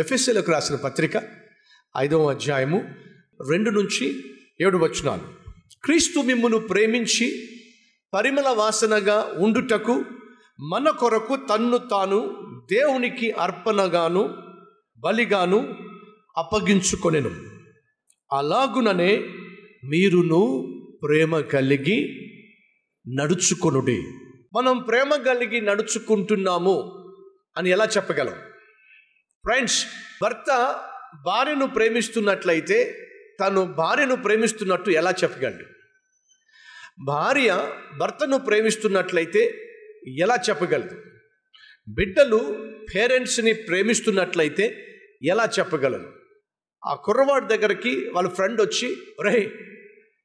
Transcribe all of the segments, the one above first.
ఎఫ్ఎస్సీలకు రాసిన పత్రిక ఐదవ అధ్యాయము రెండు నుంచి ఏడు వచనాలు. క్రీస్తు మిమ్మును ప్రేమించి పరిమళ వాసనగా ఉండుటకు మన కొరకు తన్ను తాను దేవునికి అర్పణగాను బలిగాను అప్పగించుకొనెను. అలాగుననే మీరును ప్రేమ కలిగి నడుచుకొనుడి. మనం ప్రేమ కలిగి నడుచుకుంటున్నాము అని ఎలా చెప్పగలం? ఫ్రెండ్స్ భర్త భార్యను ప్రేమిస్తున్నట్లయితే తను భార్యను ప్రేమిస్తున్నట్టు ఎలా చెప్పగలడు? భార్య భర్తను ప్రేమిస్తున్నట్లయితే ఎలా చెప్పగలదు? బిడ్డలు పేరెంట్స్ని ప్రేమిస్తున్నట్లయితే ఎలా చెప్పగలరు? ఆ కుర్రవాడి దగ్గరికి వాళ్ళ ఫ్రెండ్ వచ్చి ఒరే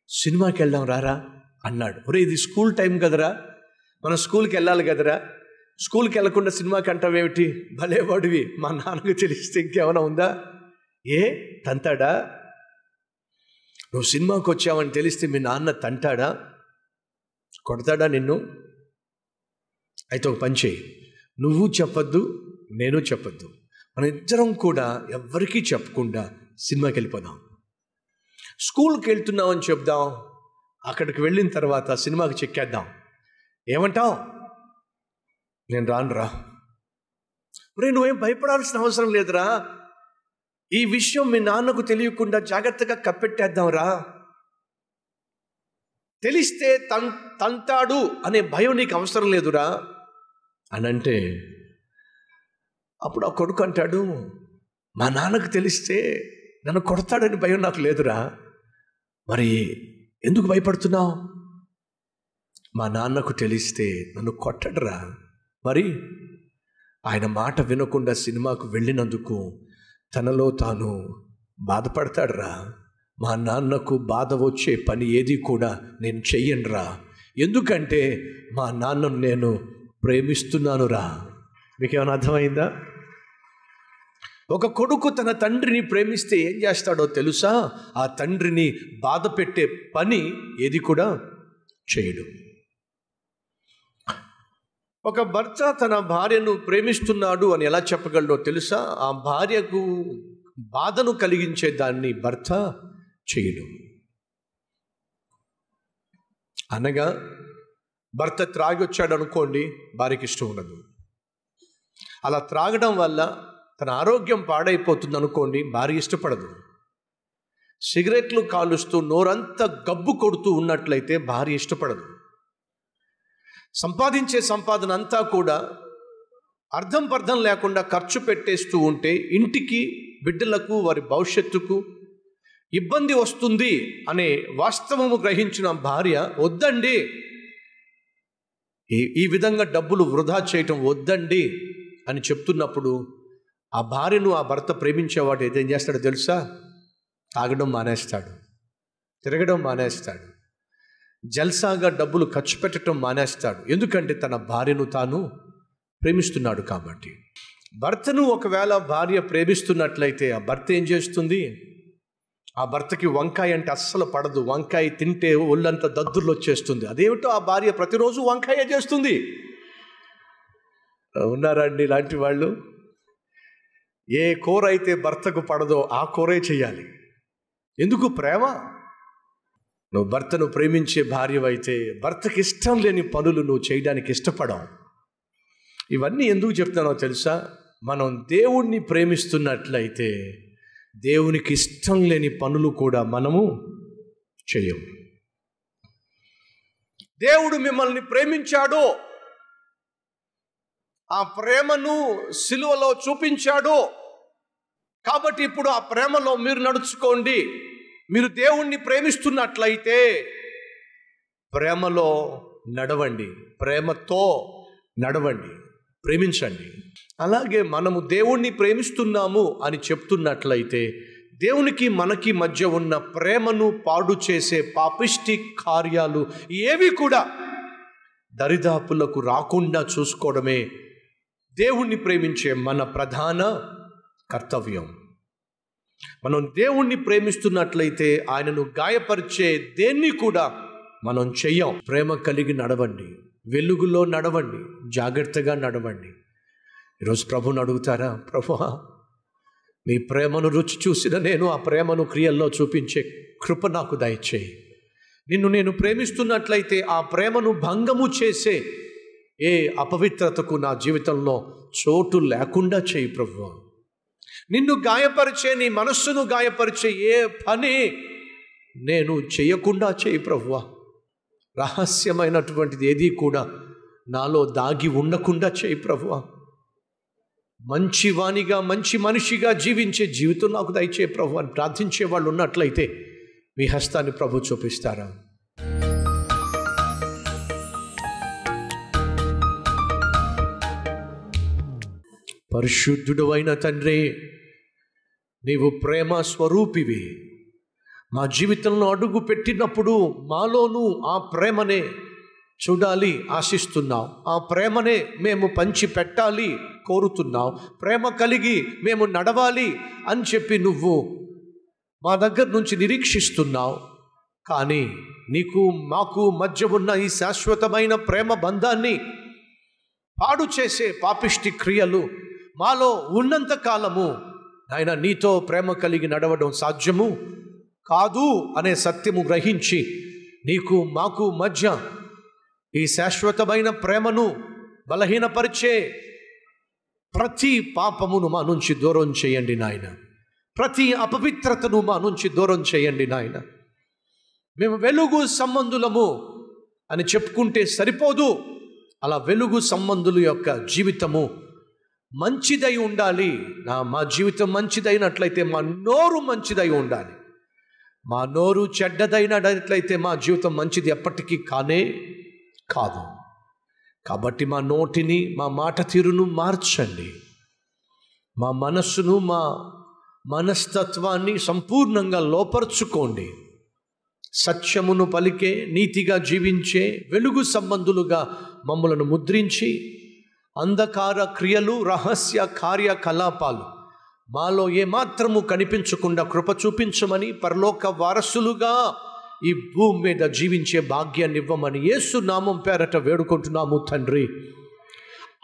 సినిమాకి వెళ్దాం రారా? అన్నాడు. ఒరే ఇది స్కూల్ టైం కదరా? మన స్కూల్కి వెళ్ళాలి కదరా? స్కూల్కి వెళ్ళకుండా సినిమాకి అంటావేమిటి భలేవాడివి మా నాన్నకు తెలిస్తే ఇంకేమైనా ఉందా? ఏ? తంతాడా? నువ్వు సినిమాకి వచ్చావని తెలిస్తే మీ నాన్న తంటాడా? కొడతాడా నిన్ను? అయితే ఒక పని చేయి. నువ్వు చెప్పొద్దు నేను చెప్పొద్దు. మన ఇద్దరం కూడా ఎవ్వరికీ చెప్పకుండా సినిమాకి వెళ్ళిపోదాం. స్కూల్కి వెళ్తున్నామని చెప్దాం. అక్కడికి వెళ్ళిన తర్వాత సినిమాకి చెక్కేద్దాం. ఏమంటావు? నేను రానురా. రే నువ్వేం భయపడాల్సిన అవసరం లేదురా. ఈ విషయం మీ నాన్నకు తెలియకుండా జాగ్రత్తగా కప్పెట్టేద్దాంరా. తెలిస్తే తన్ తంతాడు అనే భయం నీకు అవసరం లేదురా. అని అంటే అప్పుడు ఆ కొడుకు అంటాడు మా నాన్నకు తెలిస్తే నన్ను కొడతాడని భయం నాకు లేదురా. మరి ఎందుకు భయపడుతున్నావు? మా నాన్నకు తెలిస్తే నన్ను కొట్టడురా. మరి ఆయన మాట వినకుండా సినిమాకు వెళ్ళినందుకు తనలో తాను బాధపడతాడురా. మా నాన్నకు బాధ వచ్చే పని ఏది కూడా నేను చెయ్యనురా. ఎందుకంటే మా నాన్నను నేను ప్రేమిస్తున్నానురా. మీకేమైనా అర్థమైందా? ఒక కొడుకు తన తండ్రిని ప్రేమిస్తే ఏం చేస్తాడో తెలుసా? ఆ తండ్రిని బాధ పెట్టే పని ఏది కూడా చేయడు. ఒక భర్త తన భార్యను ప్రేమిస్తున్నాడు అని ఎలా చెప్పగలడో తెలుసా? ఆ భార్యకు బాధను కలిగించే దాన్ని భర్త చేయడు. అనగా భర్త త్రాగొచ్చాడు అనుకోండి భార్యకి ఇష్టం ఉండదు. అలా త్రాగడం వల్ల తన ఆరోగ్యం పాడైపోతుంది అనుకోండి భార్య ఇష్టపడదు. సిగరెట్లు కాలుస్తూ నోరంతా గబ్బు కొడుతూ ఉన్నట్లయితే భార్య ఇష్టపడదు. సంపాదించే సంపాదన అంతా కూడా అర్థం పర్థం లేకుండా ఖర్చు పెట్టేస్తూ ఉంటే ఇంటికి బిడ్డలకు వారి భవిష్యత్తుకు ఇబ్బంది వస్తుంది అనే వాస్తవము గ్రహించిన భార్య వద్దండి. ఈ విధంగా డబ్బులు వృధా చేయటం వద్దండి. అని చెప్తున్నప్పుడు ఆ భార్యను ఆ భర్త ప్రేమించేవాడు ఏదేం చేస్తాడో తెలుసా? తాగడం మానేస్తాడు. తిరగడం మానేస్తాడు. జల్సాగా డబ్బులు ఖర్చు పెట్టడం మానేస్తాడు. ఎందుకంటే తన భార్యను తాను ప్రేమిస్తున్నాడు కాబట్టి. భర్తను ఒకవేళ భార్య ప్రేమిస్తున్నట్లయితే ఆ భర్త ఏం చేస్తుంది? ఆ భర్తకి వంకాయ అంటే అస్సలు పడదు. వంకాయ తింటే ఒళ్ళంతా దద్దుర్లు వచ్చేస్తుంది. అదేమిటో ఆ భార్య ప్రతిరోజు వంకాయ చేస్తుంది? ఉన్నారండి ఇలాంటి వాళ్ళు? ఏ కూర అయితే భర్తకు పడదో ఆ కూరే చేయాలి. ఎందుకు ప్రేమ? నువ్వు భర్తను ప్రేమించే భార్యవైతే భర్తకి ఇష్టం లేని పనులు నువ్వు చేయడానికి ఇష్టపడవు. ఇవన్నీ ఎందుకు చెప్తానో తెలుసా? మనం దేవుణ్ణి ప్రేమిస్తున్నట్లయితే దేవునికి ఇష్టం లేని పనులు కూడా మనము చేయము. దేవుడు మిమ్మల్ని ప్రేమించాడు ఆ ప్రేమను సిలువలో చూపించాడు కాబట్టి ఇప్పుడు ఆ ప్రేమలో మీరు నడుచుకోండి. మీరు దేవుణ్ణి ప్రేమిస్తున్నట్లయితే ప్రేమలో నడవండి ప్రేమతో నడవండి ప్రేమించండి. అలాగే మనము దేవుణ్ణి ప్రేమిస్తున్నాము అని చెప్తున్నట్లయితే దేవునికి మనకి మధ్య ఉన్న ప్రేమను పాడు చేసే పాపిష్టి కార్యాలు ఏవి కూడా దరిదాపులకు రాకుండా చూసుకోవడమే దేవుణ్ణి ప్రేమించే మన ప్రధాన కర్తవ్యం. మనం దేవుణ్ణి ప్రేమిస్తున్నట్లయితే ఆయనను గాయపరిచే దేన్ని కూడా మనం చెయ్యం. ప్రేమ కలిగి నడవండి. వెలుగులో నడవండి. జాగ్రత్తగా నడవండి. ఈరోజు ప్రభుని అడుగుతారా? ప్రభు మీ ప్రేమను రుచి చూసిన నేను ఆ ప్రేమను క్రియల్లో చూపించే కృప నాకు దయచేయి. నిన్ను నేను ప్రేమిస్తున్నట్లయితే ఆ ప్రేమను భంగము చేసే ఏ అపవిత్రతకు నా జీవితంలో చోటు లేకుండా చేయి ప్రభు. నిన్ను గాయపరిచే నీ మనస్సును గాయపరిచే ఏ పని నేను చేయకుండా చేయి ప్రభువా. రహస్యమైనటువంటిది ఏది కూడా నాలో దాగి ఉండకుండా చేయి ప్రభువా. మంచి వాణిగా మంచి మనిషిగా జీవించే జీవితం నాకు దయచే ప్రభు అని ప్రార్థించే వాళ్ళు ఉన్నట్లయితే మీ హస్తాన్ని ప్రభు చూపిస్తారా? పరిశుద్ధుడు అయిన తండ్రి నీవు ప్రేమ స్వరూపివి. మా జీవితంలో అడుగు పెట్టినప్పుడు మాలోనూ ఆ ప్రేమనే చూడాలి ఆశిస్తున్నాం ఆ ప్రేమనే మేము పంచి పెట్టాలి కోరుతున్నాం ప్రేమ కలిగి మేము నడవాలి అని చెప్పి నువ్వు మా దగ్గర నుంచి నిరీక్షిస్తున్నావు. కానీ నీకు మాకు మధ్య ఉన్న ఈ శాశ్వతమైన ప్రేమ బంధాన్ని పాడు చేసే పాపిష్టి క్రియలు మాలో ఉన్నంత కాలము ఆయన నీతో ప్రేమ కలిగి నడవడం సాధ్యము? కాదు అనే సత్యము గ్రహించి నీకు మాకు మధ్య ఈ శాశ్వతమైన ప్రేమను బలహీనపరిచే ప్రతి పాపమును మా నుంచి దూరం చేయండి నాయన. ప్రతి అపవిత్రతను మా నుంచి దూరం చేయండి నాయన. మేము వెలుగు సంబంధులము అని చెప్పుకుంటే సరిపోదు. అలా వెలుగు సంబంధుల యొక్క జీవితము మంచిదై ఉండాలి. నా మా జీవితం మంచిదైనట్లయితే మా నోరు మంచిదై ఉండాలి. మా నోరు చెడ్డదైనట్లయితే మా జీవితం మంచిది ఎప్పటికీ కానే కాదు. కాబట్టి మా నోటిని మా మాట తీరును మార్చండి. మా మనస్సును మా మనస్తత్వాన్ని సంపూర్ణంగా లోపరుచుకోండి. సత్యమును పలికే నీతిగా జీవించే వెలుగు సంబంధులుగా మమ్మలను ముద్రించి అంధకార క్రియలు రహస్య కార్యకలాపాలు. మాలో ఏమాత్రము కనిపించకుండా కృప చూపించమని పరలోక వారసులుగా ఈ భూమి మీద జీవించే భాగ్యాన్ని ఇవ్వమని యేసు నామం పేరట వేడుకుంటున్నాము తండ్రి.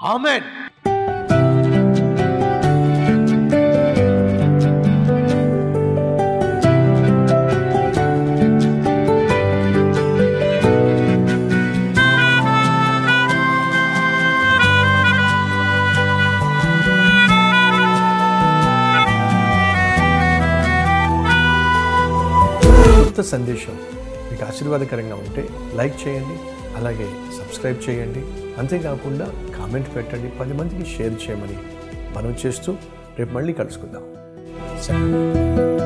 ఆమెన్. సందేశం మీకు ఆశీర్వాదకరంగా ఉంటే లైక్ చేయండి అలాగే సబ్స్క్రైబ్ చేయండి. అంతేకాకుండా కామెంట్ పెట్టండి పది మందికి షేర్ చేయమని మనం చేస్తూ రేపు మళ్ళీ కలుసుకుందాం. సరే